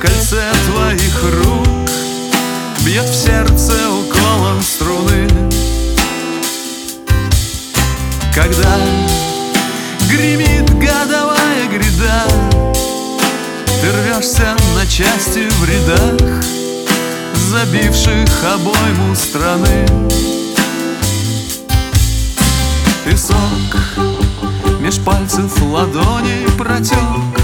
кольце твоих рук. Бьет в сердце уколом струны. Когда гремит годовая гряда Ты рвешься на части в рядах Забивших обойму страны. Песок меж пальцев ладоней протек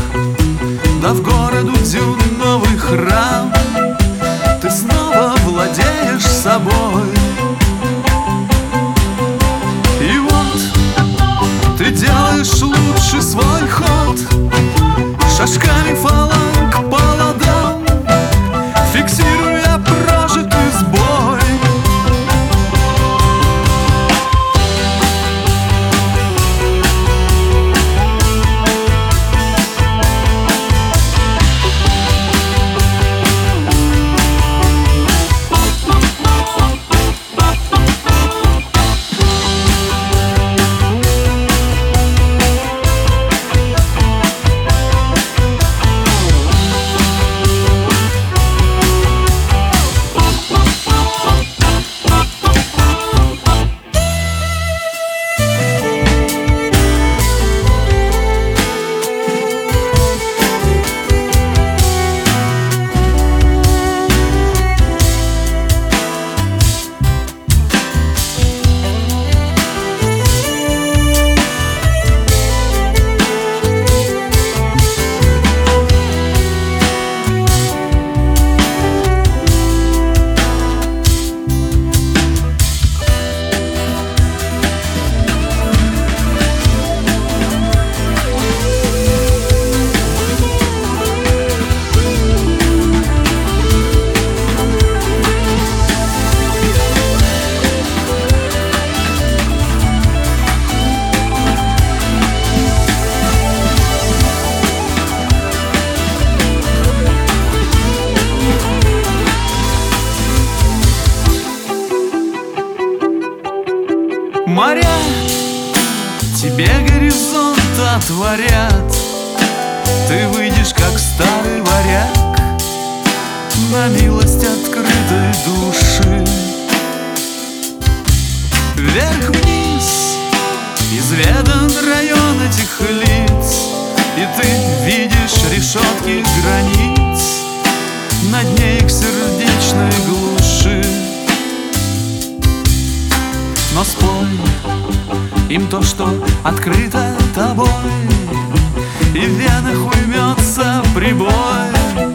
Да в городу дюн новый храм Ты снова владеешь собой. И вот ты делаешь лучший свой ход Шажками Моря. Тебе горизонт отворят. Ты выйдешь, как старый варяг. На милость открытой души. Вверх-вниз Изведан район этих лиц. И ты видишь решетки границ. На дне им то, что открыто тобой. И в венах уймется прибой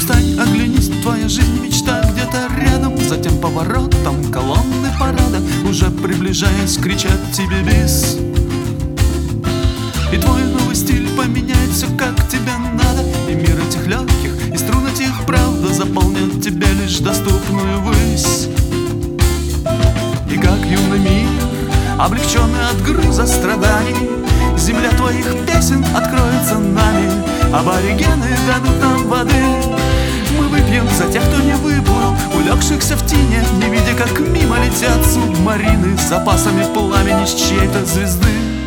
встань, оглянись, твоя жизнь мечта. Где-то рядом Затем поворотом колонны парада. Уже приближаясь, кричат тебе бис И твой новый стиль поменяет все, как тебе надо. И мир этих легких, и струн этих правда Заполнят тебе лишь доступную высь. И как юный мир, облегченный от груза страданий Земля твоих песен откроется нами. Аборигены дадут нам воды. Мы выпьем за тех, кто не выплыл Улегшихся в тине, не видя, как мимо летят субмарины С запасами пламени с чьей-то звезды